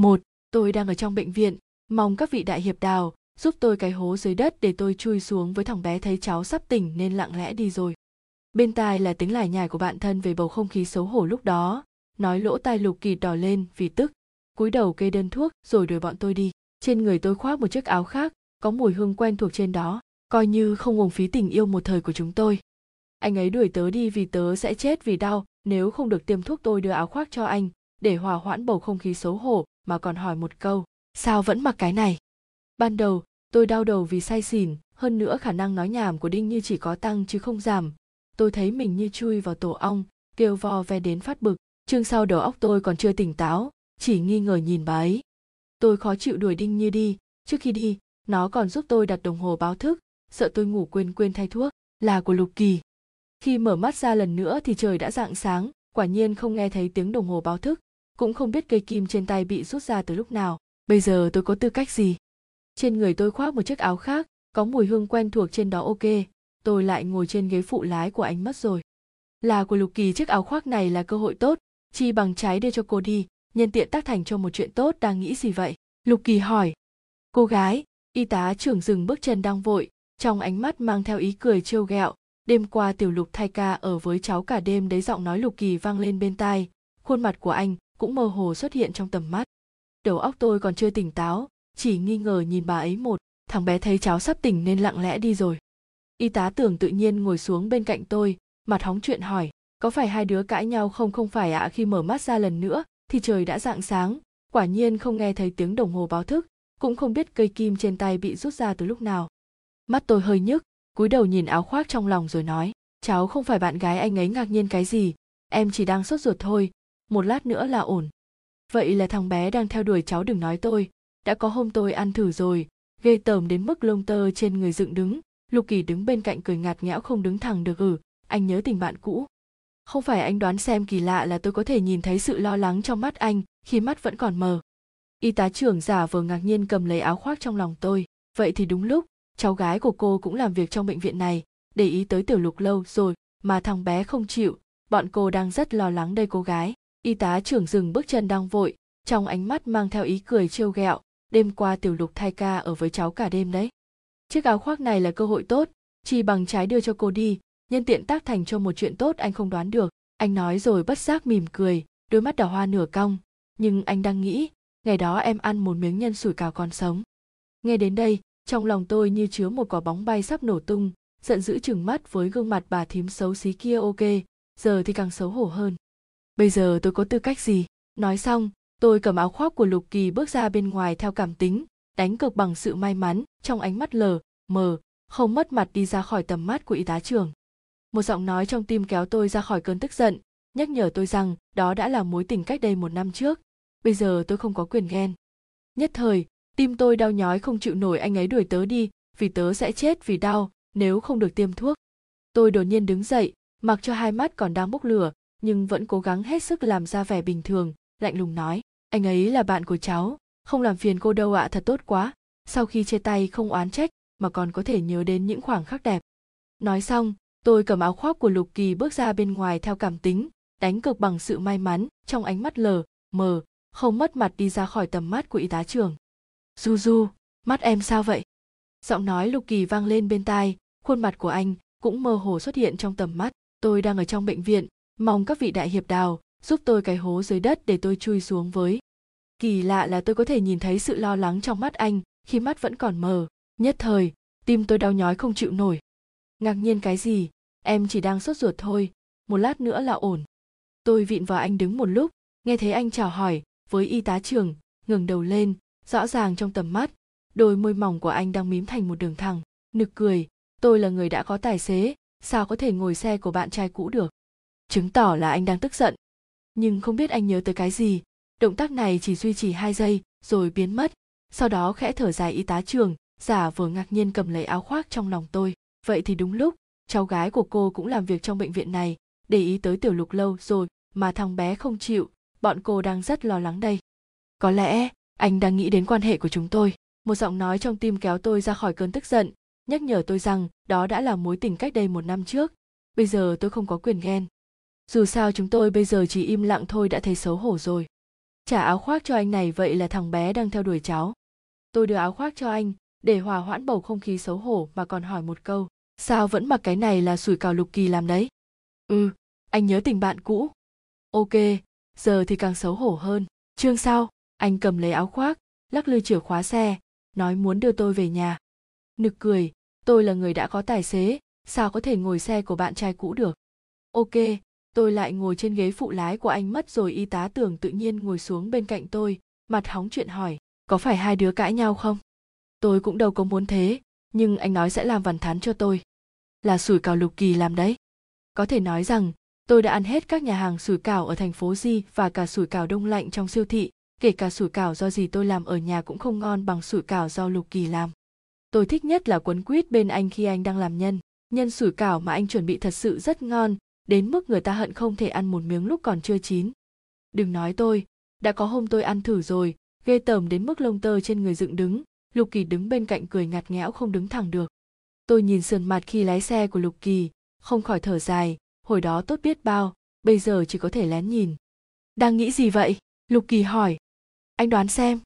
một, tôi đang ở trong bệnh viện. Mong các vị đại hiệp đào giúp tôi cái hố dưới đất để tôi chui xuống với thằng bé thấy cháu sắp tỉnh nên lặng lẽ đi rồi. Bên tai là tiếng lải nhải của bạn thân về bầu không khí xấu hổ lúc đó. Nói lỗ tai lục kỳ đỏ lên vì tức. Cúi đầu kê đơn thuốc rồi đuổi bọn tôi đi. Trên người tôi khoác một chiếc áo khác, có mùi hương quen thuộc trên đó. Coi như không uổng phí tình yêu một thời của chúng tôi. Anh ấy đuổi tớ đi vì tớ sẽ chết vì đau, nếu không được tiêm thuốc tôi đưa áo khoác cho anh, để hòa hoãn bầu không khí xấu hổ mà còn hỏi một câu, sao vẫn mặc cái này? Ban đầu, tôi đau đầu vì say xỉn, hơn nữa khả năng nói nhảm của đinh như chỉ có tăng chứ không giảm. Tôi thấy mình như chui vào tổ ong, kêu vo ve đến phát bực, chương sau đầu óc tôi còn chưa tỉnh táo, chỉ nghi ngờ nhìn bà ấy. Tôi khó chịu đuổi đinh như đi, trước khi đi, nó còn giúp tôi đặt đồng hồ báo thức, sợ tôi ngủ quên quên thay thuốc, là của lục kỳ. Khi mở mắt ra lần nữa thì trời đã rạng sáng, quả nhiên không nghe thấy tiếng đồng hồ báo thức cũng không biết cây kim trên tay bị rút ra từ lúc nào. Bây giờ tôi có tư cách gì? Trên người tôi khoác một chiếc áo khác, có mùi hương quen thuộc trên đó, ok. Tôi lại ngồi trên ghế phụ lái của anh mất rồi. Là của lục kỳ, chiếc áo khoác này là cơ hội tốt. Chi bằng trái đưa cho cô đi, nhân tiện tác thành cho một chuyện tốt, đang nghĩ gì vậy? Lục kỳ hỏi. Cô gái, y tá trưởng dừng bước chân đang vội, trong ánh mắt mang theo ý cười trêu ghẹo. Đêm qua tiểu lục thay ca ở với cháu cả đêm, đấy giọng nói lục kỳ vang lên bên tai. Khuôn mặt của anh cũng mơ hồ xuất hiện trong tầm mắt. Đầu óc tôi còn chưa tỉnh táo, chỉ nghi ngờ nhìn bà ấy một, thằng bé thấy cháu sắp tỉnh nên lặng lẽ đi rồi. Y tá tưởng tự nhiên ngồi xuống bên cạnh tôi, mặt hóng chuyện hỏi, có phải hai đứa cãi nhau không? Không phải ạ à? khi mở mắt ra lần nữa, thì trời đã rạng sáng. Quả nhiên không nghe thấy tiếng đồng hồ báo thức, cũng không biết cây kim trên tay bị rút ra từ lúc nào. Mắt tôi hơi nhức, cúi đầu nhìn áo khoác trong lòng rồi nói, cháu không phải bạn gái anh ấy ngạc nhiên cái gì, em chỉ đang sốt ruột thôi một lát nữa là ổn. Vậy là thằng bé đang theo đuổi cháu đừng nói tôi. Đã có hôm tôi ăn thử rồi. Ghê tởm đến mức lông tơ trên người dựng đứng. Lục kỳ đứng bên cạnh cười ngạt nghẽo không đứng thẳng được ừ. Anh nhớ tình bạn cũ. Không phải anh đoán xem kỳ lạ là tôi có thể nhìn thấy sự lo lắng trong mắt anh khi mắt vẫn còn mờ. Y tá trưởng giả vờ ngạc nhiên cầm lấy áo khoác trong lòng tôi. Vậy thì đúng lúc, cháu gái của cô cũng làm việc trong bệnh viện này. Để ý tới tiểu lục lâu rồi, mà thằng bé không chịu. Bọn cô đang rất lo lắng đây cô gái y tá trưởng dừng bước chân đang vội, trong ánh mắt mang theo ý cười trêu ghẹo, đêm qua tiểu lục thay ca ở với cháu cả đêm đấy. Chiếc áo khoác này là cơ hội tốt, chi bằng trái đưa cho cô đi, nhân tiện tác thành cho một chuyện tốt anh không đoán được. Anh nói rồi bất giác mỉm cười, đôi mắt đào hoa nửa cong. Nhưng anh đang nghĩ, ngày đó em ăn một miếng nhân sủi cào còn sống. Nghe đến đây, trong lòng tôi như chứa một quả bóng bay sắp nổ tung, giận dữ chừng mắt với gương mặt bà thím xấu xí kia ok, giờ thì càng xấu hổ hơn bây giờ tôi có tư cách gì? Nói xong, tôi cầm áo khoác của lục kỳ bước ra bên ngoài theo cảm tính, đánh cực bằng sự may mắn, trong ánh mắt lờ, mờ, không mất mặt đi ra khỏi tầm mắt của y tá trưởng. Một giọng nói trong tim kéo tôi ra khỏi cơn tức giận, nhắc nhở tôi rằng đó đã là mối tình cách đây một năm trước. Bây giờ tôi không có quyền ghen. Nhất thời, tim tôi đau nhói không chịu nổi anh ấy đuổi tớ đi, vì tớ sẽ chết vì đau, nếu không được tiêm thuốc. Tôi đột nhiên đứng dậy, mặc cho hai mắt còn đang bốc lửa nhưng vẫn cố gắng hết sức làm ra vẻ bình thường, lạnh lùng nói, anh ấy là bạn của cháu, không làm phiền cô đâu ạ, thật tốt quá. Sau khi chia tay không oán trách, mà còn có thể nhớ đến những khoảng khắc đẹp. Nói xong, tôi cầm áo khoác của lục kỳ bước ra bên ngoài theo cảm tính, đánh cực bằng sự may mắn, trong ánh mắt lờ, mờ, không mất mặt đi ra khỏi tầm mắt của y tá trưởng. Du du mắt em sao vậy? Giọng nói lục kỳ vang lên bên tai, khuôn mặt của anh cũng mơ hồ xuất hiện trong tầm mắt. Tôi đang ở trong bệnh viện mong các vị đại hiệp đào, giúp tôi cái hố dưới đất để tôi chui xuống với. Kỳ lạ là tôi có thể nhìn thấy sự lo lắng trong mắt anh khi mắt vẫn còn mờ. Nhất thời, tim tôi đau nhói không chịu nổi. Ngạc nhiên cái gì? Em chỉ đang sốt ruột thôi. Một lát nữa là ổn. Tôi vịn vào anh đứng một lúc, nghe thấy anh chào hỏi, với y tá trưởng ngừng đầu lên, rõ ràng trong tầm mắt. Đôi môi mỏng của anh đang mím thành một đường thẳng. Nực cười, tôi là người đã có tài xế, sao có thể ngồi xe của bạn trai cũ được? Chứng tỏ là anh đang tức giận. Nhưng không biết anh nhớ tới cái gì. Động tác này chỉ duy trì hai giây, rồi biến mất. Sau đó khẽ thở dài y tá trường giả vờ ngạc nhiên cầm lấy áo khoác trong lòng tôi. Vậy thì đúng lúc, cháu gái của cô cũng làm việc trong bệnh viện này. Để ý tới tiểu lục lâu rồi, mà thằng bé không chịu, bọn cô đang rất lo lắng đây. Có lẽ, anh đang nghĩ đến quan hệ của chúng tôi. Một giọng nói trong tim kéo tôi ra khỏi cơn tức giận, nhắc nhở tôi rằng đó đã là mối tình cách đây một năm trước. Bây giờ tôi không có quyền ghen dù sao chúng tôi bây giờ chỉ im lặng thôi đã thấy xấu hổ rồi. Trả áo khoác cho anh này vậy là thằng bé đang theo đuổi cháu. Tôi đưa áo khoác cho anh, để hòa hoãn bầu không khí xấu hổ mà còn hỏi một câu, sao vẫn mặc cái này là sủi cảo lục kỳ làm đấy? Ừ anh nhớ tình bạn cũ. Ok, giờ thì càng xấu hổ hơn. Chương sau, anh cầm lấy áo khoác, lắc lư chìa khóa xe, nói muốn đưa tôi về nhà. Nực cười, tôi là người đã có tài xế, sao có thể ngồi xe của bạn trai cũ được? Ok tôi lại ngồi trên ghế phụ lái của anh mất rồi y tá tưởng tự nhiên ngồi xuống bên cạnh tôi, mặt hóng chuyện hỏi, có phải hai đứa cãi nhau không? Tôi cũng đâu có muốn thế, nhưng anh nói sẽ làm vằn thắn cho tôi. Là sủi cảo lục kỳ làm đấy. Có thể nói rằng, tôi đã ăn hết các nhà hàng sủi cảo ở thành phố di và cả sủi cảo đông lạnh trong siêu thị, kể cả sủi cảo do gì tôi làm ở nhà cũng không ngon bằng sủi cảo do lục kỳ làm. Tôi thích nhất là quấn quýt bên anh khi anh đang làm nhân nhân sủi cảo mà anh chuẩn bị thật sự rất ngon đến mức người ta hận không thể ăn một miếng lúc còn chưa chín. Đừng nói tôi, đã có hôm tôi ăn thử rồi, ghê tởm đến mức lông tơ trên người dựng đứng, lục kỳ đứng bên cạnh cười ngặt nghẽo không đứng thẳng được. Tôi nhìn sườn mặt khi lái xe của lục kỳ, không khỏi thở dài, hồi đó tốt biết bao, bây giờ chỉ có thể lén nhìn. Đang nghĩ gì vậy? Lục kỳ hỏi. Anh đoán xem.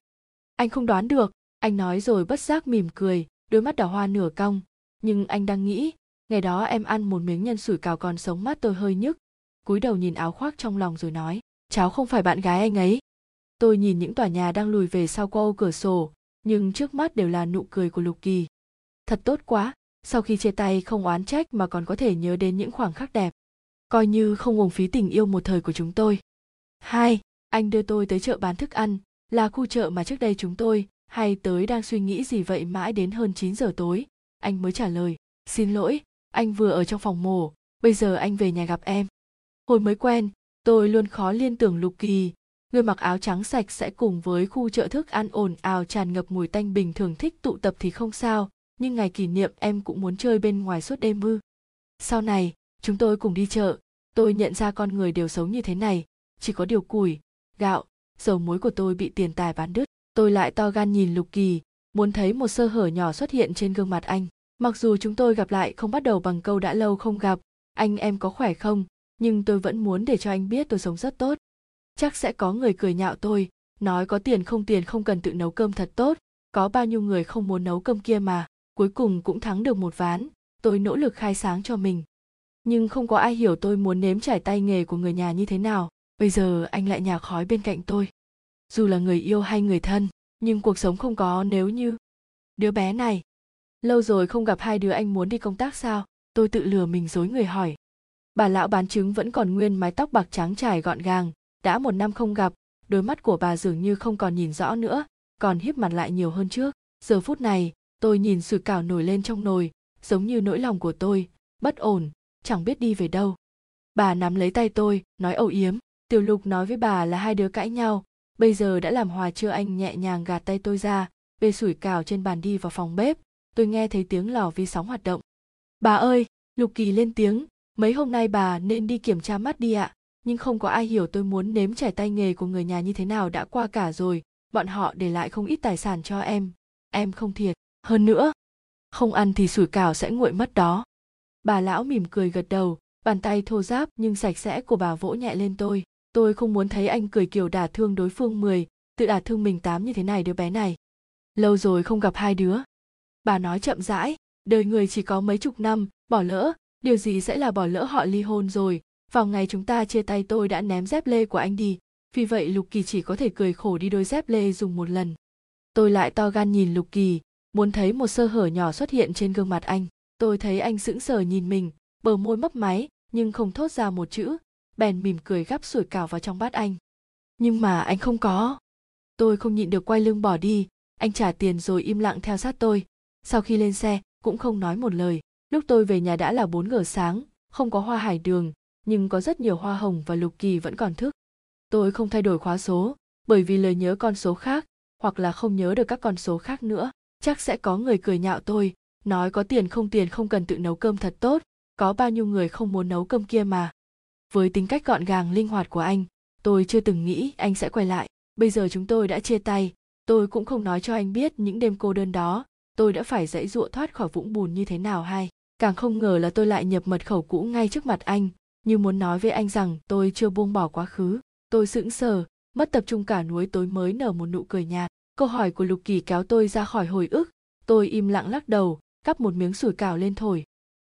Anh không đoán được, anh nói rồi bất giác mỉm cười, đôi mắt đỏ hoa nửa cong, nhưng anh đang nghĩ ngày đó em ăn một miếng nhân sủi cảo còn sống mắt tôi hơi nhức. Cúi đầu nhìn áo khoác trong lòng rồi nói, cháu không phải bạn gái anh ấy. Tôi nhìn những tòa nhà đang lùi về sau qua ô cửa sổ, nhưng trước mắt đều là nụ cười của lục kỳ. Thật tốt quá, sau khi chia tay không oán trách mà còn có thể nhớ đến những khoảng khắc đẹp. Coi như không uổng phí tình yêu một thời của chúng tôi. Hai, anh đưa tôi tới chợ bán thức ăn, là khu chợ mà trước đây chúng tôi hay tới đang suy nghĩ gì vậy mãi đến hơn 9 giờ tối. Anh mới trả lời, xin lỗi anh vừa ở trong phòng mổ, bây giờ anh về nhà gặp em. Hồi mới quen, tôi luôn khó liên tưởng lục kỳ. Người mặc áo trắng sạch sẽ cùng với khu chợ thức ăn ồn ào tràn ngập mùi tanh bình thường thích tụ tập thì không sao, nhưng ngày kỷ niệm em cũng muốn chơi bên ngoài suốt đêm ư. Sau này, chúng tôi cùng đi chợ, tôi nhận ra con người đều sống như thế này, chỉ có điều củi gạo, dầu muối của tôi bị tiền tài bán đứt. Tôi lại to gan nhìn lục kỳ, muốn thấy một sơ hở nhỏ xuất hiện trên gương mặt anh mặc dù chúng tôi gặp lại không bắt đầu bằng câu đã lâu không gặp, anh em có khỏe không? Nhưng tôi vẫn muốn để cho anh biết tôi sống rất tốt. Chắc sẽ có người cười nhạo tôi, nói có tiền không tiền không cần tự nấu cơm thật tốt, có bao nhiêu người không muốn nấu cơm kia mà, cuối cùng cũng thắng được một ván, tôi nỗ lực khai sáng cho mình. Nhưng không có ai hiểu tôi muốn nếm trải tay nghề của người nhà như thế nào, bây giờ anh lại nhà khói bên cạnh tôi. Dù là người yêu hay người thân, nhưng cuộc sống không có nếu như. Đứa bé này lâu rồi không gặp hai đứa anh muốn đi công tác sao? Tôi tự lừa mình dối người hỏi. Bà lão bán trứng vẫn còn nguyên mái tóc bạc trắng trải gọn gàng. Đã một năm không gặp, đôi mắt của bà dường như không còn nhìn rõ nữa, còn híp mặt lại nhiều hơn trước. Giờ phút này, tôi nhìn sủi cảo nổi lên trong nồi, giống như nỗi lòng của tôi. Bất ổn, chẳng biết đi về đâu. Bà nắm lấy tay tôi, nói âu yếm. Tiểu lục nói với bà là hai đứa cãi nhau. Bây giờ đã làm hòa chưa anh nhẹ nhàng gạt tay tôi ra, bê sủi cảo trên bàn đi vào phòng bếp tôi nghe thấy tiếng lò vi sóng hoạt động. Bà ơi, lục kỳ lên tiếng, mấy hôm nay bà nên đi kiểm tra mắt đi ạ, nhưng không có ai hiểu tôi muốn nếm trải tay nghề của người nhà như thế nào đã qua cả rồi, bọn họ để lại không ít tài sản cho em em không thiệt. Hơn nữa, không ăn thì sủi cảo sẽ nguội mất đó. Bà lão mỉm cười gật đầu, bàn tay thô ráp nhưng sạch sẽ của bà vỗ nhẹ lên tôi. Tôi không muốn thấy anh cười kiểu đả thương đối phương mười, tự đả thương mình tám như thế này đứa bé này. Lâu rồi không gặp hai đứa bà nói chậm rãi, đời người chỉ có mấy chục năm, bỏ lỡ, điều gì sẽ là bỏ lỡ họ ly hôn rồi? Vào ngày chúng ta chia tay tôi đã ném dép lê của anh đi, vì vậy lục kỳ chỉ có thể cười khổ đi đôi dép lê dùng một lần. Tôi lại to gan nhìn lục kỳ, muốn thấy một sơ hở nhỏ xuất hiện trên gương mặt anh. Tôi thấy anh sững sờ nhìn mình, bờ môi mấp máy, nhưng không thốt ra một chữ, bèn mỉm cười gắp sủi cảo vào trong bát anh. Nhưng mà anh không có. Tôi không nhịn được quay lưng bỏ đi, anh trả tiền rồi im lặng theo sát tôi sau khi lên xe, cũng không nói một lời. Lúc tôi về nhà đã là 4 giờ sáng, không có hoa hải đường, nhưng có rất nhiều hoa hồng và lục kỳ vẫn còn thức. Tôi không thay đổi khóa số, bởi vì lời nhớ con số khác, hoặc là không nhớ được các con số khác nữa. Chắc sẽ có người cười nhạo tôi, nói có tiền không tiền không cần tự nấu cơm thật tốt, có bao nhiêu người không muốn nấu cơm kia mà. Với tính cách gọn gàng, linh hoạt của anh, tôi chưa từng nghĩ anh sẽ quay lại. Bây giờ chúng tôi đã chia tay, tôi cũng không nói cho anh biết những đêm cô đơn đó tôi đã phải dãy dụa thoát khỏi vũng bùn như thế nào hay? Càng không ngờ là tôi lại nhập mật khẩu cũ ngay trước mặt anh, như muốn nói với anh rằng tôi chưa buông bỏ quá khứ. Tôi sững sờ, mất tập trung cả núi tối mới nở một nụ cười nhạt. Câu hỏi của lục kỳ kéo tôi ra khỏi hồi ức. Tôi im lặng lắc đầu, cắp một miếng sủi cảo lên thổi.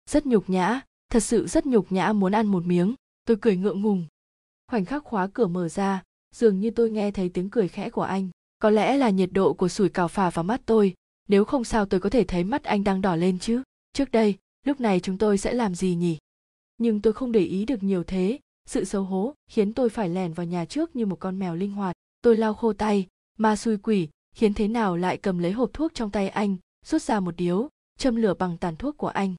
Rất nhục nhã, thật sự rất nhục nhã muốn ăn một miếng. Tôi cười ngượng ngùng. Khoảnh khắc khóa cửa mở ra, dường như tôi nghe thấy tiếng cười khẽ của anh. Có lẽ là nhiệt độ của sủi cảo phả vào mắt tôi nếu không sao tôi có thể thấy mắt anh đang đỏ lên chứ. Trước đây, lúc này chúng tôi sẽ làm gì nhỉ? Nhưng tôi không để ý được nhiều thế. Sự xấu hố khiến tôi phải lẻn vào nhà trước như một con mèo linh hoạt. Tôi lau khô tay, ma xui quỷ, khiến thế nào lại cầm lấy hộp thuốc trong tay anh, rút ra một điếu, châm lửa bằng tàn thuốc của anh.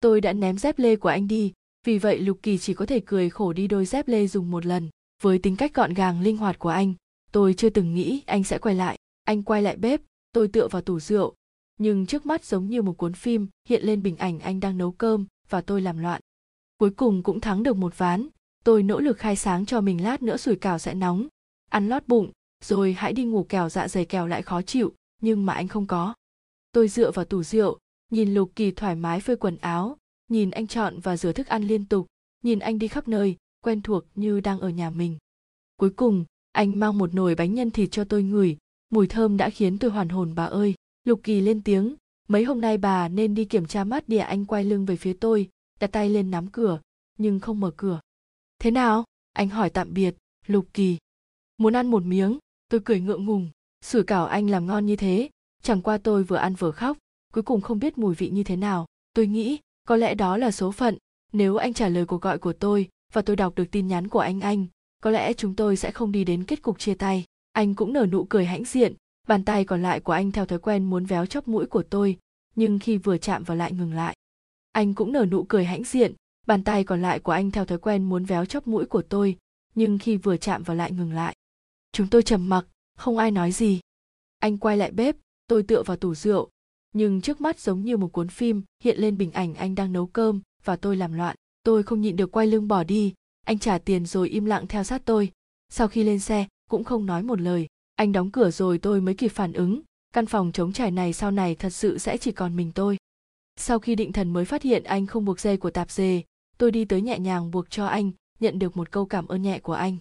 Tôi đã ném dép lê của anh đi, vì vậy lục kỳ chỉ có thể cười khổ đi đôi dép lê dùng một lần. Với tính cách gọn gàng linh hoạt của anh, tôi chưa từng nghĩ anh sẽ quay lại. Anh quay lại bếp tôi tựa vào tủ rượu, nhưng trước mắt giống như một cuốn phim hiện lên bình ảnh anh đang nấu cơm và tôi làm loạn. Cuối cùng cũng thắng được một ván. Tôi nỗ lực khai sáng cho mình lát nữa sủi cảo sẽ nóng. Ăn lót bụng, rồi hãy đi ngủ kèo dạ dày kèo lại khó chịu, nhưng mà anh không có. Tôi dựa vào tủ rượu, nhìn lục kỳ thoải mái phơi quần áo, nhìn anh chọn và rửa thức ăn liên tục, nhìn anh đi khắp nơi, quen thuộc như đang ở nhà mình. Cuối cùng, anh mang một nồi bánh nhân thịt cho tôi ngửi mùi thơm đã khiến tôi hoàn hồn bà ơi. Lục kỳ lên tiếng, mấy hôm nay bà nên đi kiểm tra mắt địa anh quay lưng về phía tôi, đặt tay lên nắm cửa, nhưng không mở cửa. Thế nào? anh hỏi tạm biệt. Lục kỳ, muốn ăn một miếng. Tôi cười ngượng ngùng. Sủi cảo anh làm ngon như thế, chẳng qua tôi vừa ăn vừa khóc, cuối cùng không biết mùi vị như thế nào. Tôi nghĩ, có lẽ đó là số phận. Nếu anh trả lời cuộc gọi của tôi và tôi đọc được tin nhắn của anh anh, có lẽ chúng tôi sẽ không đi đến kết cục chia tay anh cũng nở nụ cười hãnh diện, bàn tay còn lại của anh theo thói quen muốn véo chóp mũi của tôi, nhưng khi vừa chạm vào lại ngừng lại. Anh cũng nở nụ cười hãnh diện, bàn tay còn lại của anh theo thói quen muốn véo chóp mũi của tôi, nhưng khi vừa chạm vào lại ngừng lại. Chúng tôi trầm mặc, không ai nói gì. Anh quay lại bếp, tôi tựa vào tủ rượu, nhưng trước mắt giống như một cuốn phim, hiện lên bình ảnh anh đang nấu cơm và tôi làm loạn. Tôi không nhịn được quay lưng bỏ đi, anh trả tiền rồi im lặng theo sát tôi. Sau khi lên xe cũng không nói một lời. Anh đóng cửa rồi tôi mới kịp phản ứng. Căn phòng trống trải này sau này thật sự sẽ chỉ còn mình tôi. Sau khi định thần mới phát hiện anh không buộc dây của tạp dề, tôi đi tới nhẹ nhàng buộc cho anh, nhận được một câu cảm ơn nhẹ của anh.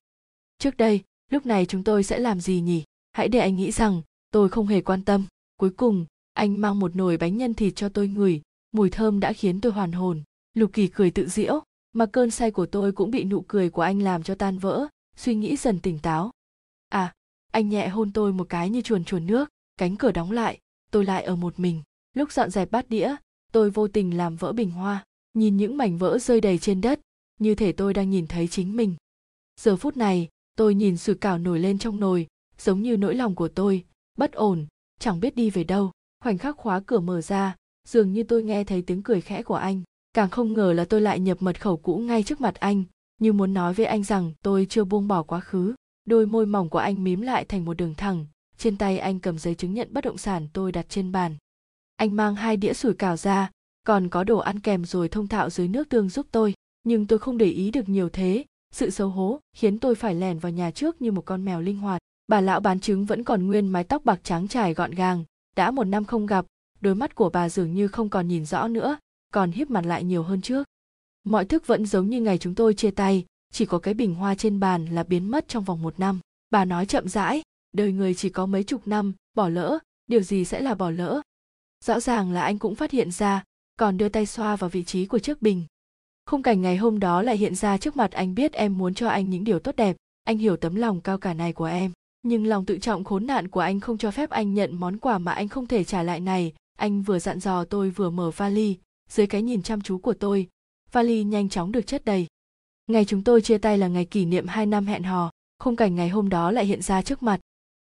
Trước đây, lúc này chúng tôi sẽ làm gì nhỉ? Hãy để anh nghĩ rằng, tôi không hề quan tâm. Cuối cùng, anh mang một nồi bánh nhân thịt cho tôi ngửi. Mùi thơm đã khiến tôi hoàn hồn. Lục kỳ cười tự diễu mà cơn say của tôi cũng bị nụ cười của anh làm cho tan vỡ. Suy nghĩ dần tỉnh táo à anh nhẹ hôn tôi một cái như chuồn chuồn nước, cánh cửa đóng lại, tôi lại ở một mình. Lúc dọn dẹp bát đĩa, tôi vô tình làm vỡ bình hoa, nhìn những mảnh vỡ rơi đầy trên đất, như thể tôi đang nhìn thấy chính mình. Giờ phút này, tôi nhìn sủi cảo nổi lên trong nồi, giống như nỗi lòng của tôi, bất ổn, chẳng biết đi về đâu. Khoảnh khắc khóa cửa mở ra, dường như tôi nghe thấy tiếng cười khẽ của anh. Càng không ngờ là tôi lại nhập mật khẩu cũ ngay trước mặt anh, như muốn nói với anh rằng tôi chưa buông bỏ quá khứ đôi môi mỏng của anh mím lại thành một đường thẳng. Trên tay anh cầm giấy chứng nhận bất động sản tôi đặt trên bàn. Anh mang hai đĩa sủi cảo ra, còn có đồ ăn kèm rồi thông thạo dưới nước tương giúp tôi. Nhưng tôi không để ý được nhiều thế. Sự xấu hố khiến tôi phải lèn vào nhà trước như một con mèo linh hoạt. Bà lão bán trứng vẫn còn nguyên mái tóc bạc trắng trải gọn gàng. Đã một năm không gặp, đôi mắt của bà dường như không còn nhìn rõ nữa, còn hiếp mặt lại nhiều hơn trước. Mọi thức vẫn giống như ngày chúng tôi chia tay chỉ có cái bình hoa trên bàn là biến mất trong vòng một năm. Bà nói chậm rãi, đời người chỉ có mấy chục năm, bỏ lỡ, điều gì sẽ là bỏ lỡ? Rõ ràng là anh cũng phát hiện ra, còn đưa tay xoa vào vị trí của chiếc bình. Khung cảnh ngày hôm đó lại hiện ra trước mặt anh biết em muốn cho anh những điều tốt đẹp, anh hiểu tấm lòng cao cả này của em. Nhưng lòng tự trọng khốn nạn của anh không cho phép anh nhận món quà mà anh không thể trả lại này. Anh vừa dặn dò tôi vừa mở vali, dưới cái nhìn chăm chú của tôi, vali nhanh chóng được chất đầy ngày chúng tôi chia tay là ngày kỷ niệm hai năm hẹn hò, khung cảnh ngày hôm đó lại hiện ra trước mặt.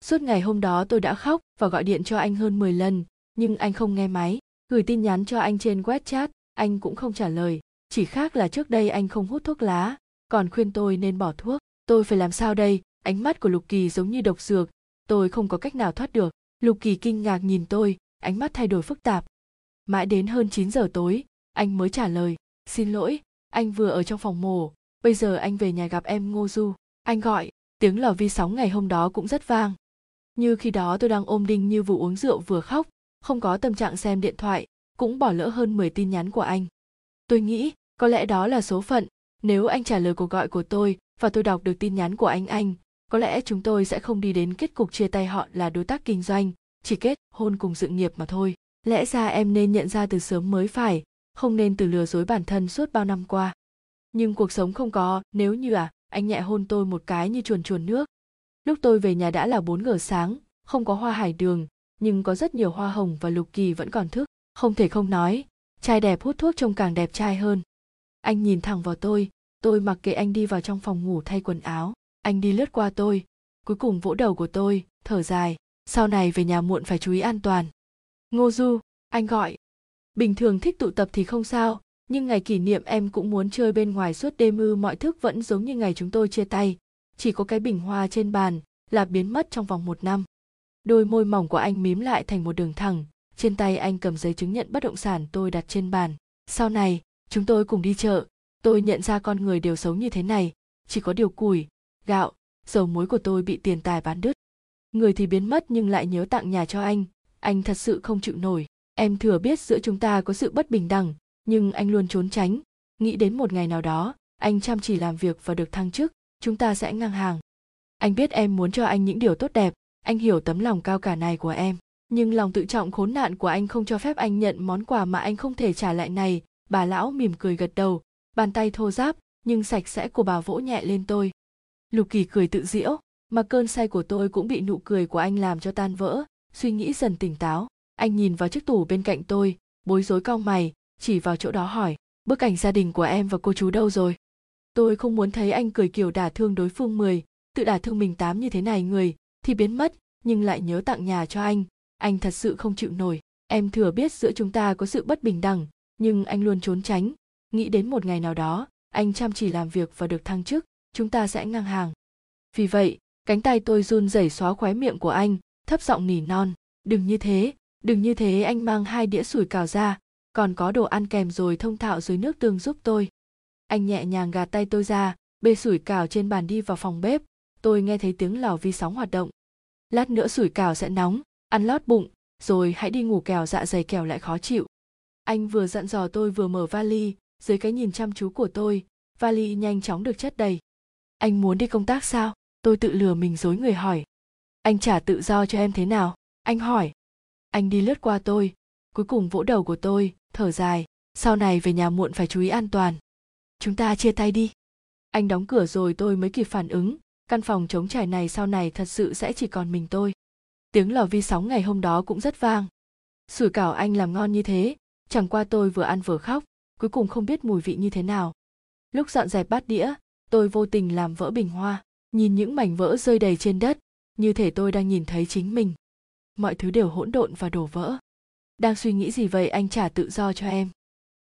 Suốt ngày hôm đó tôi đã khóc và gọi điện cho anh hơn 10 lần, nhưng anh không nghe máy, gửi tin nhắn cho anh trên wechat anh cũng không trả lời. Chỉ khác là trước đây anh không hút thuốc lá, còn khuyên tôi nên bỏ thuốc. Tôi phải làm sao đây? Ánh mắt của lục kỳ giống như độc dược, tôi không có cách nào thoát được. Lục kỳ kinh ngạc nhìn tôi, ánh mắt thay đổi phức tạp. Mãi đến hơn 9 giờ tối, anh mới trả lời, xin lỗi, anh vừa ở trong phòng mổ bây giờ anh về nhà gặp em ngô du anh gọi, tiếng lò vi sóng ngày hôm đó cũng rất vang. Như khi đó tôi đang ôm đinh như vụ uống rượu vừa khóc, không có tâm trạng xem điện thoại, cũng bỏ lỡ hơn 10 tin nhắn của anh. Tôi nghĩ, có lẽ đó là số phận. Nếu anh trả lời cuộc gọi của tôi và tôi đọc được tin nhắn của anh anh, có lẽ chúng tôi sẽ không đi đến kết cục chia tay họ là đối tác kinh doanh, chỉ kết hôn cùng sự nghiệp mà thôi. Lẽ ra em nên nhận ra từ sớm mới phải, không nên từ lừa dối bản thân suốt bao năm qua nhưng cuộc sống không có, nếu như à anh nhẹ hôn tôi một cái như chuồn chuồn nước. Lúc tôi về nhà đã là 4 giờ sáng, không có hoa hải đường, nhưng có rất nhiều hoa hồng và lục kỳ vẫn còn thức, không thể không nói, trai đẹp hút thuốc trông càng đẹp trai hơn. Anh nhìn thẳng vào tôi tôi mặc kệ anh đi vào trong phòng ngủ thay quần áo, anh đi lướt qua tôi. Cuối cùng vỗ đầu của tôi, thở dài, sau này về nhà muộn phải chú ý an toàn. Ngô du, anh gọi. Bình thường thích tụ tập thì không sao nhưng ngày kỷ niệm em cũng muốn chơi bên ngoài suốt đêm ư, mọi thức vẫn giống như ngày chúng tôi chia tay. Chỉ có cái bình hoa trên bàn là biến mất trong vòng một năm. Đôi môi mỏng của anh mím lại thành một đường thẳng. Trên tay anh cầm giấy chứng nhận bất động sản tôi đặt trên bàn. Sau này, chúng tôi cùng đi chợ. Tôi nhận ra con người đều sống như thế này. Chỉ có điều củi gạo, dầu muối của tôi bị tiền tài bán đứt. Người thì biến mất nhưng lại nhớ tặng nhà cho anh. Anh thật sự không chịu nổi. Em thừa biết giữa chúng ta có sự bất bình đẳng nhưng anh luôn trốn tránh. Nghĩ đến một ngày nào đó, anh chăm chỉ làm việc và được thăng chức, chúng ta sẽ ngang hàng. Anh biết em muốn cho anh những điều tốt đẹp, anh hiểu tấm lòng cao cả này của em. Nhưng lòng tự trọng khốn nạn của anh không cho phép anh nhận món quà mà anh không thể trả lại này. Bà lão mỉm cười gật đầu, bàn tay thô ráp, nhưng sạch sẽ của bà vỗ nhẹ lên tôi. Lục kỳ cười tự diễu mà cơn say của tôi cũng bị nụ cười của anh làm cho tan vỡ. Suy nghĩ dần tỉnh táo, anh nhìn vào chiếc tủ bên cạnh tôi, bối rối cong mày chỉ vào chỗ đó hỏi, bức ảnh gia đình của em và cô chú đâu rồi? Tôi không muốn thấy anh cười kiểu đả thương đối phương mười, tự đả thương mình tám như thế này người, thì biến mất, nhưng lại nhớ tặng nhà cho anh. Anh thật sự không chịu nổi. Em thừa biết giữa chúng ta có sự bất bình đẳng, nhưng anh luôn trốn tránh. Nghĩ đến một ngày nào đó, anh chăm chỉ làm việc và được thăng chức, chúng ta sẽ ngang hàng. Vì vậy, cánh tay tôi run rẩy xóa khóe miệng của anh, thấp giọng nỉ non, đừng như thế, đừng như thế, anh mang hai đĩa sủi cảo ra còn có đồ ăn kèm rồi thông thạo dưới nước tương giúp tôi. Anh nhẹ nhàng gạt tay tôi ra, bê sủi cảo trên bàn đi vào phòng bếp. Tôi nghe thấy tiếng lò vi sóng hoạt động. Lát nữa sủi cảo sẽ nóng, ăn lót bụng, rồi hãy đi ngủ kèo dạ dày kèo lại khó chịu. Anh vừa dặn dò tôi vừa mở vali, dưới cái nhìn chăm chú của tôi, vali nhanh chóng được chất đầy. Anh muốn đi công tác sao? Tôi tự lừa mình dối người hỏi. Anh trả tự do cho em thế nào? Anh hỏi. Anh đi lướt qua tôi. Cuối cùng vỗ đầu của tôi thở dài, sau này về nhà muộn phải chú ý an toàn. Chúng ta chia tay đi. Anh đóng cửa rồi tôi mới kịp phản ứng, căn phòng trống trải này sau này thật sự sẽ chỉ còn mình tôi. Tiếng lò vi sóng ngày hôm đó cũng rất vang. Sủi cảo anh làm ngon như thế, chẳng qua tôi vừa ăn vừa khóc, cuối cùng không biết mùi vị như thế nào. Lúc dọn dẹp bát đĩa, tôi vô tình làm vỡ bình hoa, nhìn những mảnh vỡ rơi đầy trên đất, như thể tôi đang nhìn thấy chính mình. Mọi thứ đều hỗn độn và đổ vỡ đang suy nghĩ gì vậy, anh trả tự do cho em.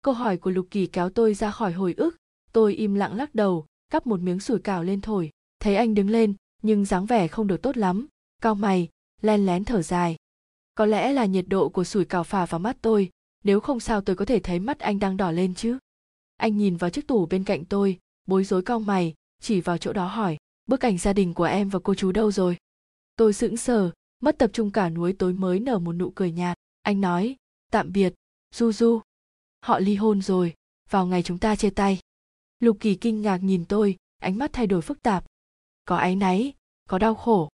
Câu hỏi của lục kỳ kéo tôi ra khỏi hồi ức. Tôi im lặng lắc đầu, cắp một miếng sủi cảo lên thổi. Thấy anh đứng lên, nhưng dáng vẻ không được tốt lắm. Cao mày, len lén thở dài. Có lẽ là nhiệt độ của sủi cảo phả vào mắt tôi. Nếu không sao tôi có thể thấy mắt anh đang đỏ lên chứ. Anh nhìn vào chiếc tủ bên cạnh tôi, bối rối cau mày, chỉ vào chỗ đó hỏi, bức ảnh gia đình của em và cô chú đâu rồi? Tôi sững sờ, mất tập trung cả núi tối mới nở một nụ cười nhạt anh nói, tạm biệt, du du. Họ ly hôn rồi, vào ngày chúng ta chia tay. Lục kỳ kinh ngạc nhìn tôi, ánh mắt thay đổi phức tạp. Có áy náy, có đau khổ.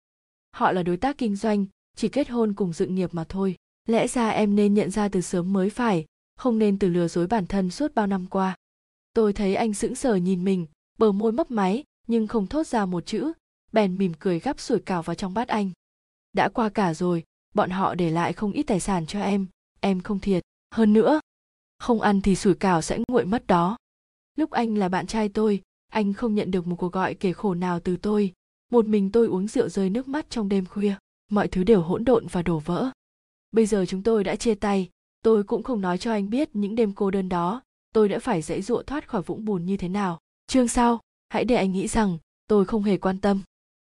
Họ là đối tác kinh doanh, chỉ kết hôn cùng dự nghiệp mà thôi. Lẽ ra em nên nhận ra từ sớm mới phải, không nên từ lừa dối bản thân suốt bao năm qua. Tôi thấy anh sững sờ nhìn mình, bờ môi mấp máy, nhưng không thốt ra một chữ, bèn mỉm cười gắp sủi cảo vào trong bát anh. Đã qua cả rồi bọn họ để lại không ít tài sản cho em. Em không thiệt. Hơn nữa, không ăn thì sủi cảo sẽ nguội mất đó. Lúc anh là bạn trai tôi, anh không nhận được một cuộc gọi kể khổ nào từ tôi. Một mình tôi uống rượu rơi nước mắt trong đêm khuya. Mọi thứ đều hỗn độn và đổ vỡ. Bây giờ chúng tôi đã chia tay. Tôi cũng không nói cho anh biết những đêm cô đơn đó. Tôi đã phải dãy dụa thoát khỏi vũng bùn như thế nào. Chương sau, hãy để anh nghĩ rằng, tôi không hề quan tâm.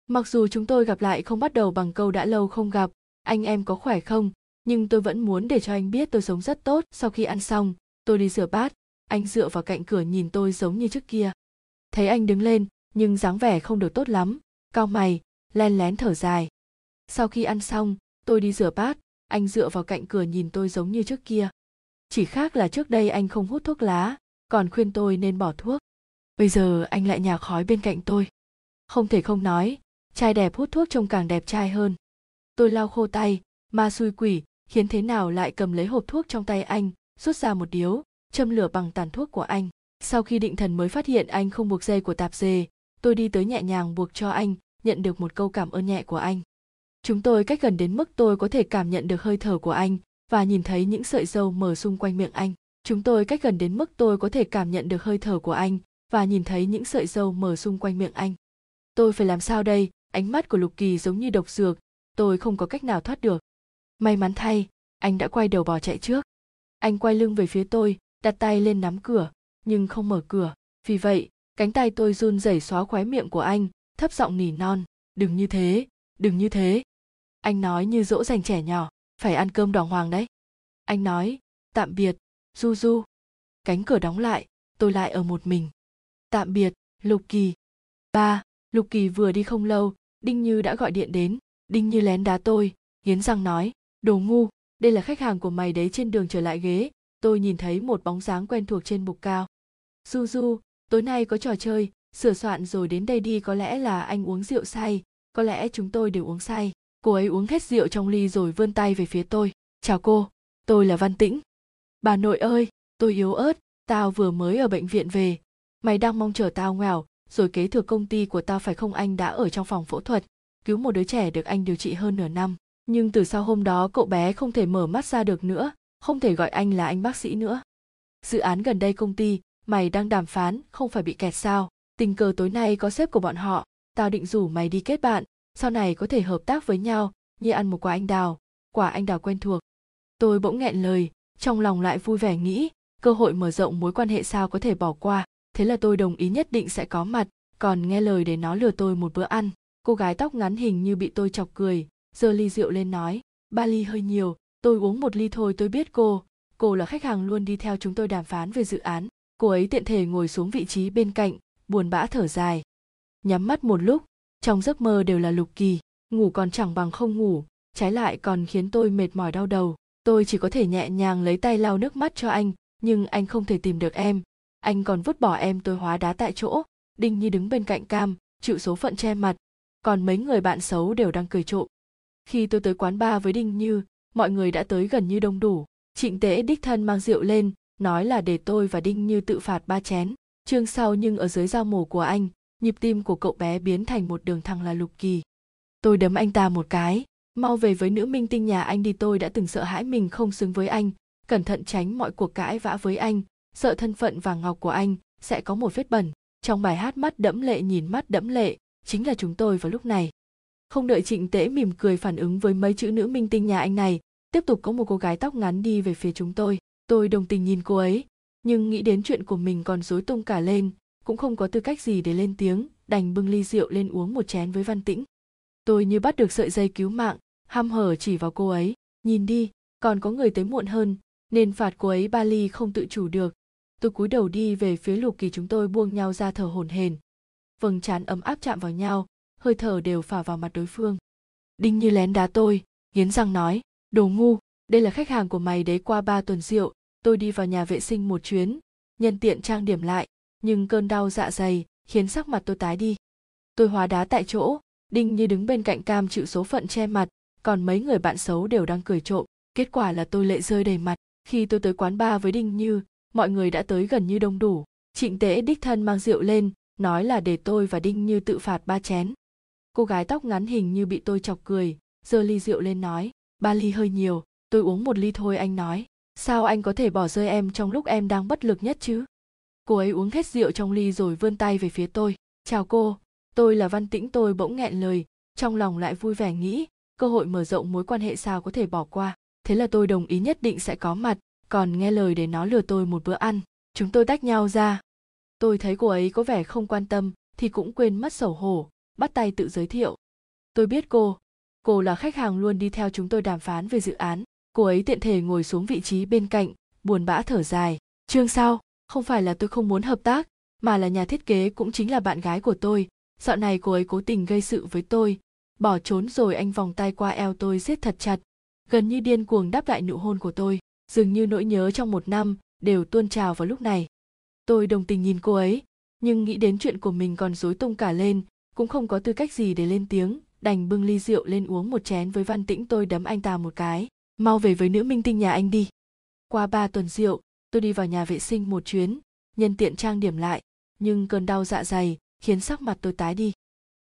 Mặc dù chúng tôi gặp lại không bắt đầu bằng câu đã lâu không gặp anh em có khỏe không? Nhưng tôi vẫn muốn để cho anh biết tôi sống rất tốt. Sau khi ăn xong, tôi đi rửa bát. Anh dựa vào cạnh cửa nhìn tôi giống như trước kia. Thấy anh đứng lên, nhưng dáng vẻ không được tốt lắm. Cao mày, len lén thở dài. Sau khi ăn xong, tôi đi rửa bát. Anh dựa vào cạnh cửa nhìn tôi giống như trước kia. Chỉ khác là trước đây anh không hút thuốc lá, còn khuyên tôi nên bỏ thuốc. Bây giờ anh lại nhà khói bên cạnh tôi. Không thể không nói, trai đẹp hút thuốc trông càng đẹp trai hơn tôi lau khô tay, ma xui quỷ, khiến thế nào lại cầm lấy hộp thuốc trong tay anh, rút ra một điếu, châm lửa bằng tàn thuốc của anh. Sau khi định thần mới phát hiện anh không buộc dây của tạp dề tôi đi tới nhẹ nhàng buộc cho anh, nhận được một câu cảm ơn nhẹ của anh. Chúng tôi cách gần đến mức tôi có thể cảm nhận được hơi thở của anh, và nhìn thấy những sợi dâu mở xung quanh miệng anh. Chúng tôi cách gần đến mức tôi có thể cảm nhận được hơi thở của anh, và nhìn thấy những sợi dâu mở xung quanh miệng anh. Tôi phải làm sao đây? Ánh mắt của lục kỳ giống như độc dược tôi không có cách nào thoát được. May mắn thay, anh đã quay đầu bỏ chạy trước. Anh quay lưng về phía tôi, đặt tay lên nắm cửa, nhưng không mở cửa. Vì vậy, cánh tay tôi run rẩy xóa khóe miệng của anh, thấp giọng nỉ non, đừng như thế, đừng như thế. Anh nói như dỗ dành trẻ nhỏ, phải ăn cơm đỏ hoàng đấy. Anh nói, tạm biệt, du du. Cánh cửa đóng lại, tôi lại ở một mình. Tạm biệt, lục kỳ. Ba, lục kỳ vừa đi không lâu, đinh như đã gọi điện đến đinh như lén đá tôi, nghiến răng nói, đồ ngu, đây là khách hàng của mày đấy trên đường trở lại ghế. Tôi nhìn thấy một bóng dáng quen thuộc trên bục cao. Du du tối nay có trò chơi, sửa soạn rồi đến đây đi, có lẽ là anh uống rượu say, có lẽ chúng tôi đều uống say. Cô ấy uống hết rượu trong ly rồi vươn tay về phía tôi. Chào cô, tôi là văn tĩnh. Bà nội ơi, tôi yếu ớt, tao vừa mới ở bệnh viện về. Mày đang mong chờ tao nghèo rồi kế thừa công ty của tao phải không anh đã ở trong phòng phẫu thuật cứu một đứa trẻ được anh điều trị hơn nửa năm. Nhưng từ sau hôm đó, cậu bé không thể mở mắt ra được nữa, không thể gọi anh là anh bác sĩ nữa. Dự án gần đây công ty, mày đang đàm phán, không phải bị kẹt sao? Tình cờ tối nay có sếp của bọn họ, tao định rủ mày đi kết bạn, sau này có thể hợp tác với nhau, như ăn một quả anh đào. Quả anh đào quen thuộc. Tôi bỗng nghẹn lời, trong lòng lại vui vẻ nghĩ, cơ hội mở rộng mối quan hệ sao có thể bỏ qua. Thế là tôi đồng ý nhất định sẽ có mặt, còn nghe lời để nó lừa tôi một bữa ăn cô gái tóc ngắn hình như bị tôi chọc cười, giơ ly rượu lên nói, ba ly hơi nhiều, tôi uống một ly thôi, tôi biết cô. Cô là khách hàng luôn đi theo chúng tôi đàm phán về dự án. Cô ấy tiện thể ngồi xuống vị trí bên cạnh, buồn bã thở dài. Nhắm mắt một lúc, trong giấc mơ đều là lục kỳ. Ngủ còn chẳng bằng không ngủ, trái lại còn khiến tôi mệt mỏi đau đầu. Tôi chỉ có thể nhẹ nhàng lấy tay lau nước mắt cho anh, nhưng anh không thể tìm được em. Anh còn vứt bỏ em, tôi hóa đá tại chỗ. Đinh nhi đứng bên cạnh cam, chịu số phận che mặt còn mấy người bạn xấu đều đang cười trộm. Khi tôi tới quán bar với đinh như, mọi người đã tới gần như đông đủ. Trịnh tế đích thân mang rượu lên, nói là để tôi và đinh như tự phạt ba chén. Chương sau nhưng ở dưới dao mổ của anh, nhịp tim của cậu bé biến thành một đường thẳng là lục kỳ. Tôi đấm anh ta một cái. Mau về với nữ minh tinh nhà anh đi, tôi đã từng sợ hãi mình không xứng với anh. Cẩn thận tránh mọi cuộc cãi vã với anh. Sợ thân phận vàng ngọc của anh sẽ có một vết bẩn. Trong bài hát mắt đẫm lệ nhìn mắt đẫm lệ chính là chúng tôi vào lúc này. Không đợi trịnh tễ mỉm cười phản ứng với mấy chữ nữ minh tinh nhà anh này, tiếp tục có một cô gái tóc ngắn đi về phía chúng tôi. Tôi đồng tình nhìn cô ấy, nhưng nghĩ đến chuyện của mình còn rối tung cả lên, cũng không có tư cách gì để lên tiếng, đành bưng ly rượu lên uống một chén với văn tĩnh. Tôi như bắt được sợi dây cứu mạng, ham hở chỉ vào cô ấy, nhìn đi, còn có người tới muộn hơn, nên phạt cô ấy ba ly không tự chủ được. Tôi cúi đầu đi về phía lục kỳ chúng tôi buông nhau ra thở hổn hển vầng trán ấm áp chạm vào nhau, hơi thở đều phả vào mặt đối phương. Đinh như lén đá tôi, nghiến răng nói, đồ ngu, đây là khách hàng của mày đấy, qua ba tuần rượu, tôi đi vào nhà vệ sinh một chuyến, nhân tiện trang điểm lại, nhưng cơn đau dạ dày khiến sắc mặt tôi tái đi. Tôi hóa đá tại chỗ, đinh như đứng bên cạnh cam chịu số phận che mặt, còn mấy người bạn xấu đều đang cười trộm, kết quả là tôi lệ rơi đầy mặt. Khi tôi tới quán bar với đinh như, mọi người đã tới gần như đông đủ. Trịnh tế đích thân mang rượu lên nói là để tôi và đinh như tự phạt ba chén. Cô gái tóc ngắn hình như bị tôi chọc cười, giơ ly rượu lên nói, ba ly hơi nhiều, tôi uống một ly thôi anh nói. Sao anh có thể bỏ rơi em trong lúc em đang bất lực nhất chứ? Cô ấy uống hết rượu trong ly rồi vươn tay về phía tôi, chào cô, tôi là văn tĩnh tôi bỗng nghẹn lời, trong lòng lại vui vẻ nghĩ, cơ hội mở rộng mối quan hệ sao có thể bỏ qua. Thế là tôi đồng ý nhất định sẽ có mặt, còn nghe lời để nó lừa tôi một bữa ăn. Chúng tôi tách nhau ra tôi thấy cô ấy có vẻ không quan tâm thì cũng quên mất xấu hổ, bắt tay tự giới thiệu. Tôi biết cô cô là khách hàng luôn đi theo chúng tôi đàm phán về dự án. Cô ấy tiện thể ngồi xuống vị trí bên cạnh, buồn bã thở dài. Chương sau không phải là tôi không muốn hợp tác, mà là nhà thiết kế cũng chính là bạn gái của tôi. Dạo này cô ấy cố tình gây sự với tôi. Bỏ trốn rồi anh vòng tay qua eo tôi siết thật chặt. Gần như điên cuồng đáp lại nụ hôn của tôi. Dường như nỗi nhớ trong một năm đều tuôn trào vào lúc này tôi đồng tình nhìn cô ấy, nhưng nghĩ đến chuyện của mình còn rối tung cả lên, cũng không có tư cách gì để lên tiếng, đành bưng ly rượu lên uống một chén với văn tĩnh tôi đấm anh ta một cái. Mau về với nữ minh tinh nhà anh đi. Qua ba tuần rượu, tôi đi vào nhà vệ sinh một chuyến, nhân tiện trang điểm lại, nhưng cơn đau dạ dày khiến sắc mặt tôi tái đi.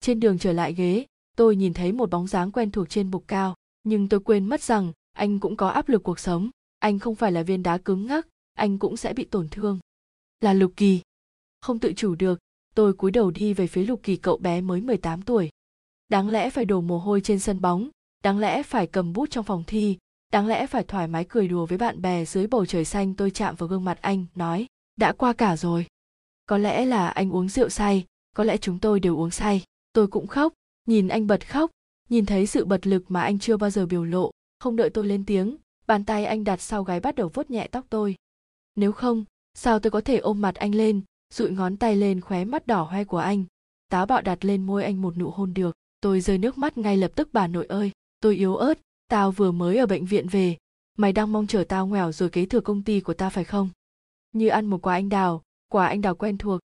Trên đường trở lại ghế, tôi nhìn thấy một bóng dáng quen thuộc trên bục cao, nhưng tôi quên mất rằng anh cũng có áp lực cuộc sống, anh không phải là viên đá cứng ngắc, anh cũng sẽ bị tổn thương là lục kỳ. Không tự chủ được, tôi cúi đầu đi về phía lục kỳ cậu bé mới 18 tuổi. Đáng lẽ phải đổ mồ hôi trên sân bóng, đáng lẽ phải cầm bút trong phòng thi, đáng lẽ phải thoải mái cười đùa với bạn bè dưới bầu trời xanh tôi chạm vào gương mặt anh, nói, đã qua cả rồi. Có lẽ là anh uống rượu say, có lẽ chúng tôi đều uống say. Tôi cũng khóc, nhìn anh bật khóc, nhìn thấy sự bật lực mà anh chưa bao giờ biểu lộ, không đợi tôi lên tiếng, bàn tay anh đặt sau gáy bắt đầu vuốt nhẹ tóc tôi. Nếu không sao tôi có thể ôm mặt anh lên, dụi ngón tay lên khóe mắt đỏ hoe của anh? Táo bạo đặt lên môi anh một nụ hôn được. Tôi rơi nước mắt ngay lập tức bà nội ơi. Tôi yếu ớt, tao vừa mới ở bệnh viện về. Mày đang mong chờ tao nghèo rồi kế thừa công ty của ta phải không? Như ăn một quả anh đào, quả anh đào quen thuộc.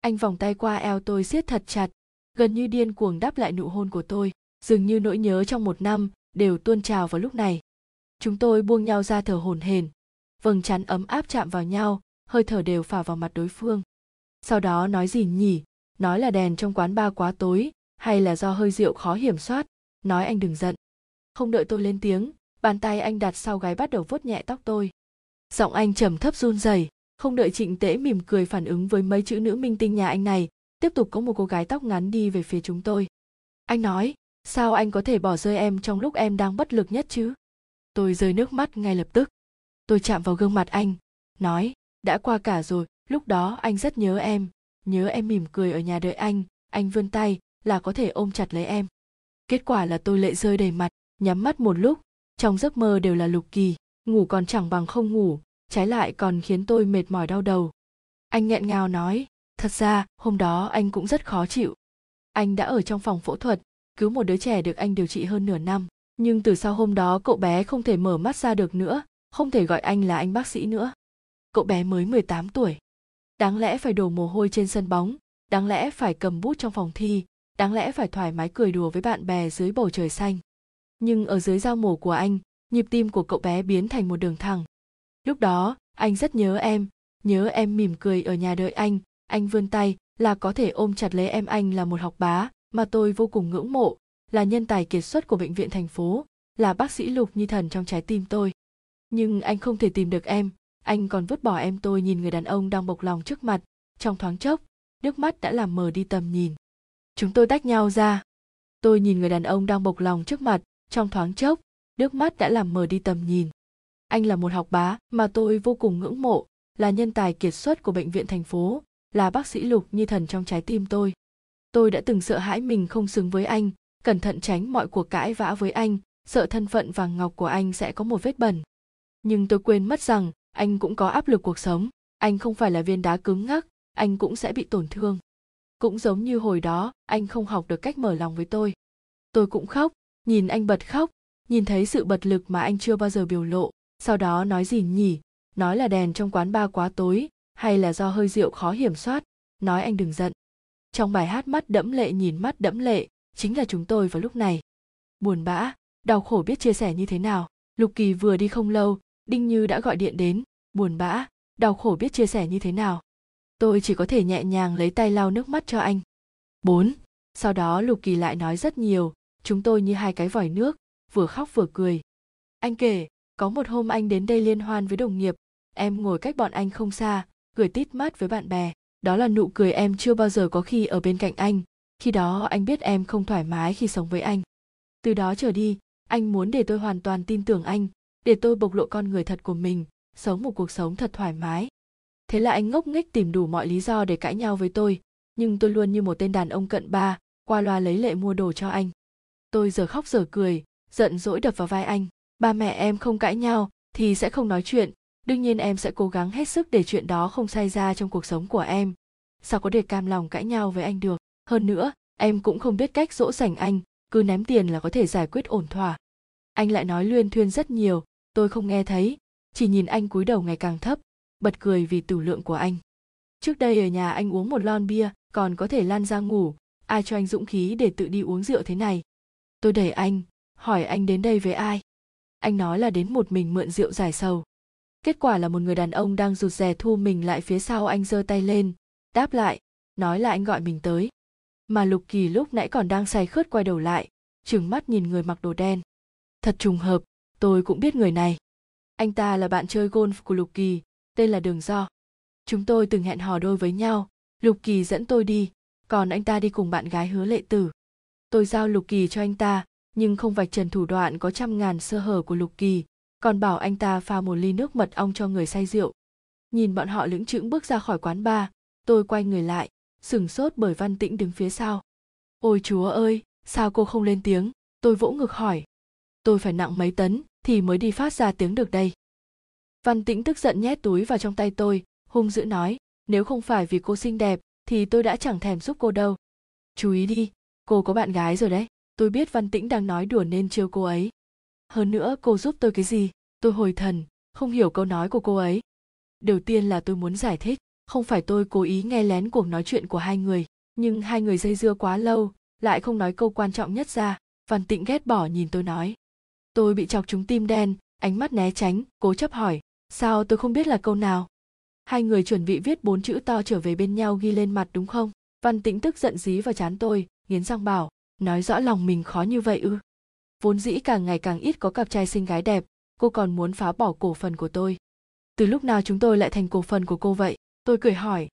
Anh vòng tay qua eo tôi siết thật chặt. Gần như điên cuồng đáp lại nụ hôn của tôi. Dường như nỗi nhớ trong một năm đều tuôn trào vào lúc này. Chúng tôi buông nhau ra thở hổn hển. Vầng chắn ấm áp chạm vào nhau hơi thở đều phả vào mặt đối phương. Sau đó nói gì nhỉ? Nói là đèn trong quán ba quá tối, hay là do hơi rượu khó hiểm soát? Nói anh đừng giận. Không đợi tôi lên tiếng, bàn tay anh đặt sau gáy bắt đầu vuốt nhẹ tóc tôi. Giọng anh trầm thấp run rẩy, không đợi trịnh tễ mỉm cười phản ứng với mấy chữ nữ minh tinh nhà anh này, tiếp tục có một cô gái tóc ngắn đi về phía chúng tôi. Anh nói, sao anh có thể bỏ rơi em trong lúc em đang bất lực nhất chứ? Tôi rơi nước mắt ngay lập tức. Tôi chạm vào gương mặt anh, nói đã qua cả rồi, lúc đó anh rất nhớ em. Nhớ em mỉm cười ở nhà đợi anh. Anh vươn tay là có thể ôm chặt lấy em. Kết quả là tôi lệ rơi đầy mặt, nhắm mắt một lúc. Trong giấc mơ đều là lục kỳ, ngủ còn chẳng bằng không ngủ. Trái lại còn khiến tôi mệt mỏi đau đầu. Anh nghẹn ngào nói, thật ra, hôm đó anh cũng rất khó chịu. Anh đã ở trong phòng phẫu thuật, cứu một đứa trẻ được anh điều trị hơn nửa năm. Nhưng từ sau hôm đó cậu bé không thể mở mắt ra được nữa, không thể gọi anh là anh bác sĩ nữa cậu bé mới 18 tuổi. Đáng lẽ phải đổ mồ hôi trên sân bóng, đáng lẽ phải cầm bút trong phòng thi, đáng lẽ phải thoải mái cười đùa với bạn bè dưới bầu trời xanh. Nhưng ở dưới dao mổ của anh, nhịp tim của cậu bé biến thành một đường thẳng. Lúc đó, anh rất nhớ em nhớ em mỉm cười ở nhà đợi anh anh vươn tay là có thể ôm chặt lấy em anh là một học bá, mà tôi vô cùng ngưỡng mộ, là nhân tài kiệt xuất của bệnh viện thành phố, là bác sĩ lục như thần trong trái tim tôi. Nhưng anh không thể tìm được em anh còn vứt bỏ em tôi nhìn người đàn ông đang bộc lòng trước mặt. Trong thoáng chốc, nước mắt đã làm mờ đi tầm nhìn. Chúng tôi tách nhau ra. Tôi nhìn người đàn ông đang bộc lòng trước mặt. Trong thoáng chốc, nước mắt đã làm mờ đi tầm nhìn. Anh là một học bá mà tôi vô cùng ngưỡng mộ, là nhân tài kiệt xuất của bệnh viện thành phố, là bác sĩ lục như thần trong trái tim tôi. Tôi đã từng sợ hãi mình không xứng với anh, cẩn thận tránh mọi cuộc cãi vã với anh, sợ thân phận vàng ngọc của anh sẽ có một vết bẩn. Nhưng tôi quên mất rằng anh cũng có áp lực cuộc sống. Anh không phải là viên đá cứng ngắc, anh cũng sẽ bị tổn thương. Cũng giống như hồi đó, anh không học được cách mở lòng với tôi. Tôi cũng khóc, nhìn anh bật khóc, nhìn thấy sự bật lực mà anh chưa bao giờ biểu lộ, sau đó nói gì nhỉ? Nói là đèn trong quán ba quá tối, hay là do hơi rượu khó hiểm soát? Nói anh đừng giận. Trong bài hát mắt đẫm lệ nhìn mắt đẫm lệ, chính là chúng tôi vào lúc này. Buồn bã, đau khổ biết chia sẻ như thế nào. Lục kỳ vừa đi không lâu đinh như đã gọi điện đến, buồn bã, đau khổ biết chia sẻ như thế nào. Tôi chỉ có thể nhẹ nhàng lấy tay lau nước mắt cho anh. Bốn, sau đó lục kỳ lại nói rất nhiều, chúng tôi như hai cái vòi nước, vừa khóc vừa cười. Anh kể, có một hôm anh đến đây liên hoan với đồng nghiệp, em ngồi cách bọn anh không xa, cười tít mắt với bạn bè. Đó là nụ cười em chưa bao giờ có khi ở bên cạnh anh. Khi đó anh biết em không thoải mái khi sống với anh. Từ đó trở đi, anh muốn để tôi hoàn toàn tin tưởng anh để tôi bộc lộ con người thật của mình, sống một cuộc sống thật thoải mái. Thế là anh ngốc nghếch tìm đủ mọi lý do để cãi nhau với tôi, nhưng tôi luôn như một tên đàn ông cận ba, qua loa lấy lệ mua đồ cho anh. Tôi giờ khóc giờ cười, giận dỗi đập vào vai anh, ba mẹ em không cãi nhau thì sẽ không nói chuyện, đương nhiên em sẽ cố gắng hết sức để chuyện đó không xảy ra trong cuộc sống của em. Sao có thể cam lòng cãi nhau với anh được? Hơn nữa, em cũng không biết cách dỗ dành anh, cứ ném tiền là có thể giải quyết ổn thỏa. Anh lại nói luyên thuyên rất nhiều tôi không nghe thấy, chỉ nhìn anh cúi đầu ngày càng thấp, bật cười vì tử lượng của anh. Trước đây ở nhà anh uống một lon bia, còn có thể lan ra ngủ, ai cho anh dũng khí để tự đi uống rượu thế này? Tôi đẩy anh, hỏi anh đến đây với ai? Anh nói là đến một mình mượn rượu giải sầu. Kết quả là một người đàn ông đang rụt rè thu mình lại phía sau anh giơ tay lên, đáp lại, nói là anh gọi mình tới. Mà lục kỳ lúc nãy còn đang say khướt quay đầu lại, trừng mắt nhìn người mặc đồ đen. Thật trùng hợp tôi cũng biết người này. Anh ta là bạn chơi golf của lục kỳ, tên là đường do. Chúng tôi từng hẹn hò đôi với nhau. Lục kỳ dẫn tôi đi, còn anh ta đi cùng bạn gái hứa lệ tử. Tôi giao lục kỳ cho anh ta, nhưng không vạch trần thủ đoạn có trăm ngàn sơ hở của lục kỳ, còn bảo anh ta pha một ly nước mật ong cho người say rượu. Nhìn bọn họ lững chững bước ra khỏi quán bar, tôi quay người lại, sửng sốt bởi văn tĩnh đứng phía sau. Ôi chúa ơi, sao cô không lên tiếng? Tôi vỗ ngực hỏi. Tôi phải nặng mấy tấn? Thì mới đi phát ra tiếng được đây. Văn tĩnh tức giận nhét túi vào trong tay tôi, hung dữ nói, nếu không phải vì cô xinh đẹp, thì tôi đã chẳng thèm giúp cô đâu. Chú ý đi, cô có bạn gái rồi đấy, tôi biết văn tĩnh đang nói đùa nên trêu cô ấy. Hơn nữa, cô giúp tôi cái gì? Tôi hồi thần, không hiểu câu nói của cô ấy. Đầu tiên là tôi muốn giải thích, không phải tôi cố ý nghe lén cuộc nói chuyện của hai người, nhưng hai người dây dưa quá lâu, lại không nói câu quan trọng nhất ra. Văn tĩnh ghét bỏ nhìn tôi nói tôi bị chọc trúng tim đen, ánh mắt né tránh, cố chấp hỏi, sao tôi không biết là câu nào? Hai người chuẩn bị viết bốn chữ to trở về bên nhau ghi lên mặt đúng không? Văn tĩnh tức giận dí vào chán tôi, nghiến răng bảo, nói rõ lòng mình khó như vậy ư? Vốn dĩ càng ngày càng ít có cặp trai xinh gái đẹp, cô còn muốn phá bỏ cổ phần của tôi. Từ lúc nào chúng tôi lại thành cổ phần của cô vậy? Tôi cười hỏi.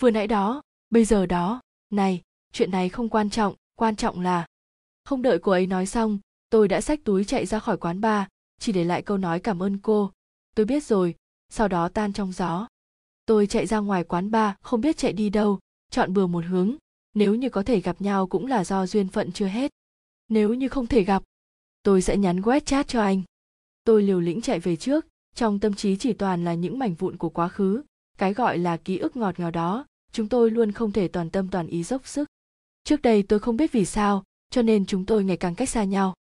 Vừa nãy đó, bây giờ đó, này, chuyện này không quan trọng quan trọng là không đợi cô ấy nói xong tôi đã xách túi chạy ra khỏi quán bar, chỉ để lại câu nói cảm ơn cô. Tôi biết rồi, sau đó tan trong gió. Tôi chạy ra ngoài quán bar, không biết chạy đi đâu, chọn bừa một hướng. Nếu như có thể gặp nhau cũng là do duyên phận chưa hết. Nếu như không thể gặp, tôi sẽ nhắn web chat cho anh. Tôi liều lĩnh chạy về trước, trong tâm trí chỉ toàn là những mảnh vụn của quá khứ, cái gọi là ký ức ngọt ngào đó. Chúng tôi luôn không thể toàn tâm toàn ý dốc sức. Trước đây tôi không biết vì sao, cho nên chúng tôi ngày càng cách xa nhau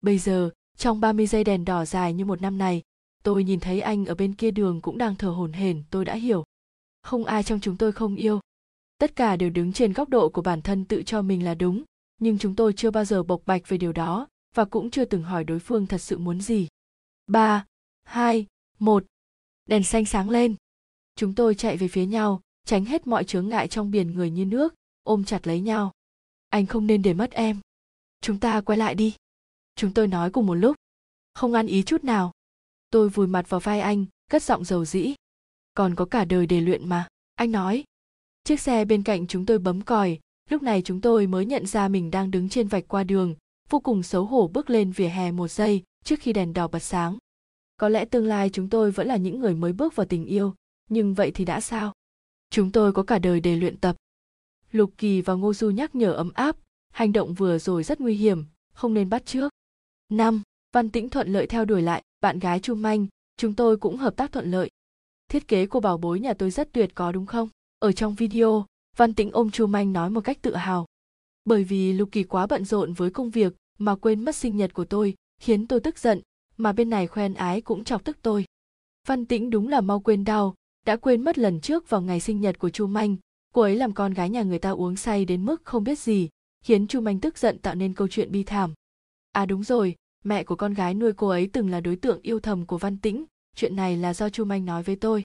bây giờ, trong 30 giây đèn đỏ dài như một năm này, tôi nhìn thấy anh ở bên kia đường cũng đang thở hổn hển, tôi đã hiểu. Không ai trong chúng tôi không yêu. Tất cả đều đứng trên góc độ của bản thân tự cho mình là đúng, nhưng chúng tôi chưa bao giờ bộc bạch về điều đó và cũng chưa từng hỏi đối phương thật sự muốn gì. Ba, hai, một, đèn xanh sáng lên. Chúng tôi chạy về phía nhau, tránh hết mọi chướng ngại trong biển người như nước, ôm chặt lấy nhau. Anh không nên để mất em. Chúng ta quay lại đi chúng tôi nói cùng một lúc. Không ăn ý chút nào. Tôi vùi mặt vào vai anh, cất giọng dầu dĩ. Còn có cả đời để luyện mà, anh nói. Chiếc xe bên cạnh chúng tôi bấm còi, lúc này chúng tôi mới nhận ra mình đang đứng trên vạch qua đường, vô cùng xấu hổ bước lên vỉa hè một giây trước khi đèn đỏ bật sáng. Có lẽ tương lai chúng tôi vẫn là những người mới bước vào tình yêu, nhưng vậy thì đã sao? Chúng tôi có cả đời để luyện tập. Lục kỳ và ngô du nhắc nhở ấm áp, hành động vừa rồi rất nguy hiểm, không nên bắt trước 5. văn tĩnh thuận lợi theo đuổi lại, bạn gái chu manh, chúng tôi cũng hợp tác thuận lợi. Thiết kế của bảo bối nhà tôi rất tuyệt có đúng không? Ở trong video, văn tĩnh ôm chu manh nói một cách tự hào. Bởi vì lục kỳ quá bận rộn với công việc mà quên mất sinh nhật của tôi, khiến tôi tức giận, mà bên này khoen ái cũng chọc tức tôi. Văn tĩnh đúng là mau quên đau, đã quên mất lần trước vào ngày sinh nhật của chu manh. Cô ấy làm con gái nhà người ta uống say đến mức không biết gì, khiến chu manh tức giận tạo nên câu chuyện bi thảm à đúng rồi, mẹ của con gái nuôi cô ấy từng là đối tượng yêu thầm của văn tĩnh, chuyện này là do chu manh nói với tôi.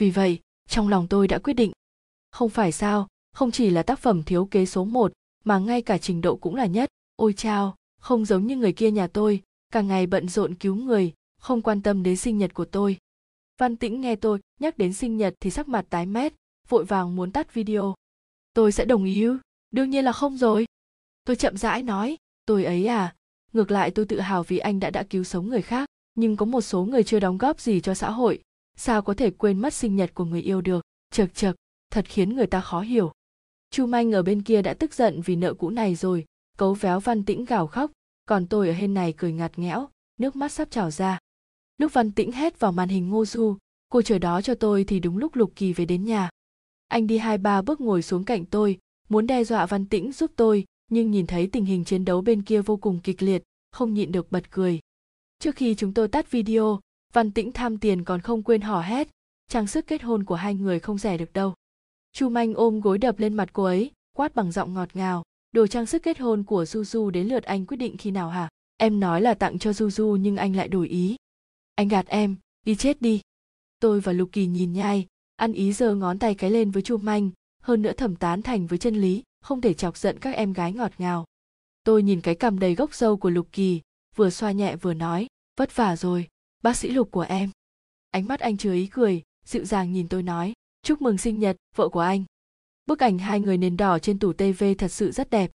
Vì vậy, trong lòng tôi đã quyết định. Không phải sao, không chỉ là tác phẩm thiếu kế số một, mà ngay cả trình độ cũng là nhất. Ôi chao, không giống như người kia nhà tôi, cả ngày bận rộn cứu người, không quan tâm đến sinh nhật của tôi. Văn tĩnh nghe tôi nhắc đến sinh nhật thì sắc mặt tái mét, vội vàng muốn tắt video. Tôi sẽ đồng ý ư? Đương nhiên là không rồi. Tôi chậm rãi nói, tôi ấy à ngược lại tôi tự hào vì anh đã đã cứu sống người khác, nhưng có một số người chưa đóng góp gì cho xã hội. Sao có thể quên mất sinh nhật của người yêu được? Chật chật thật khiến người ta khó hiểu. Chu manh ở bên kia đã tức giận vì nợ cũ này rồi, cấu véo văn tĩnh gào khóc. Còn tôi ở bên này cười ngặt nghẽo, nước mắt sắp trào ra. Lúc văn tĩnh hét vào màn hình ngô du, cô chờ đó cho tôi thì đúng lúc lục kỳ về đến nhà. Anh đi hai ba bước ngồi xuống cạnh tôi, muốn đe dọa văn tĩnh giúp tôi nhưng nhìn thấy tình hình chiến đấu bên kia vô cùng kịch liệt không nhịn được bật cười trước khi chúng tôi tắt video văn tĩnh tham tiền còn không quên hò hét trang sức kết hôn của hai người không rẻ được đâu chu manh ôm gối đập lên mặt cô ấy quát bằng giọng ngọt ngào đồ trang sức kết hôn của Juju đến lượt anh quyết định khi nào hả? Em nói là tặng cho Juju nhưng anh lại đổi ý. Anh gạt em, đi chết đi. Tôi và Lục Kỳ nhìn nhai, ăn ý giơ ngón tay cái lên với Chu Manh, hơn nữa thẩm tán thành với chân lý, không thể chọc giận các em gái ngọt ngào. Tôi nhìn cái cằm đầy gốc râu của Lục Kỳ, vừa xoa nhẹ vừa nói, vất vả rồi, bác sĩ Lục của em. Ánh mắt anh chứa ý cười, dịu dàng nhìn tôi nói, chúc mừng sinh nhật, vợ của anh. Bức ảnh hai người nền đỏ trên tủ TV thật sự rất đẹp.